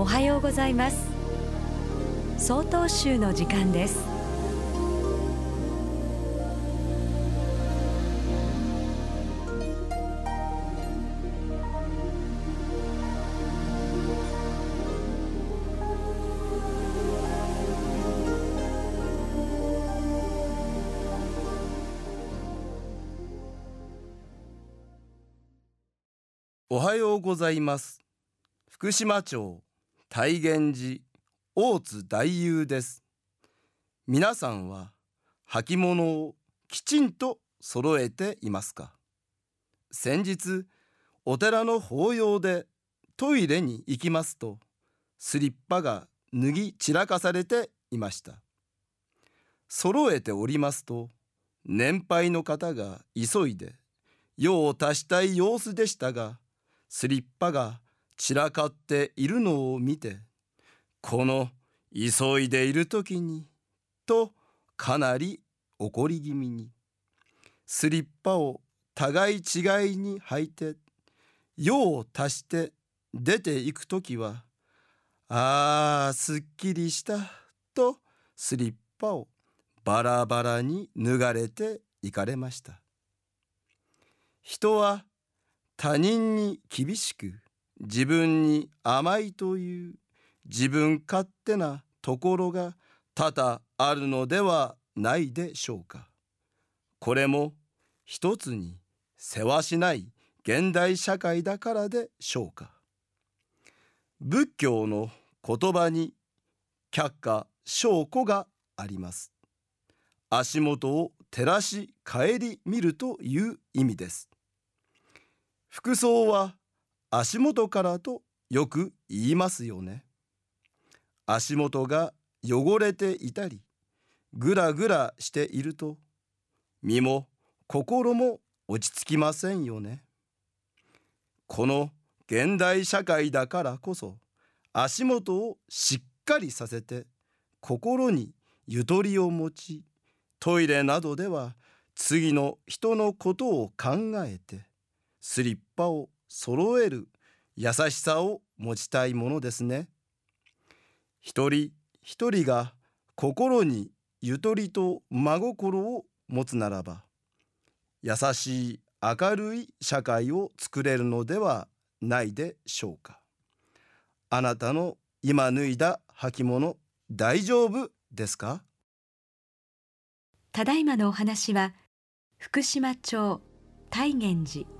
おはようございます。総統集の時間です。おはようございます。福島町。大源寺大津大雄です。皆さんは履物をきちんと揃えていますか？先日お寺の法要でトイレに行きますとスリッパが脱ぎ散らかされていました。揃えておりますと年配の方が急いで用を足したい様子でしたがスリッパが散らかっているのを見てこの急いでいる時にとかなり怒り気味にスリッパを互い違いに履いて用を足して出ていく時はああすっきりしたとスリッパをバラバラに脱がれて行かれました。人は他人に厳しく自分に甘いという自分勝手なところが多々あるのではないでしょうか。これも一つにせわしない現代社会だからでしょうか。仏教の言葉に却下証拠があります。足元を照らし顧みるという意味です。服装は足元からとよく言いますよね。足元が汚れていたりぐらぐらしていると身も心も落ち着きませんよね。この現代社会だからこそ足元をしっかりさせて心にゆとりを持ちトイレなどでは次の人のことを考えてスリッパを揃える優しさを持ちたいものですね。一人一人が心にゆとりと真心を持つならば優しい明るい社会を作れるのではないでしょうか。あなたの今脱いだ履物大丈夫ですか？ただいまのお話は福島町大源寺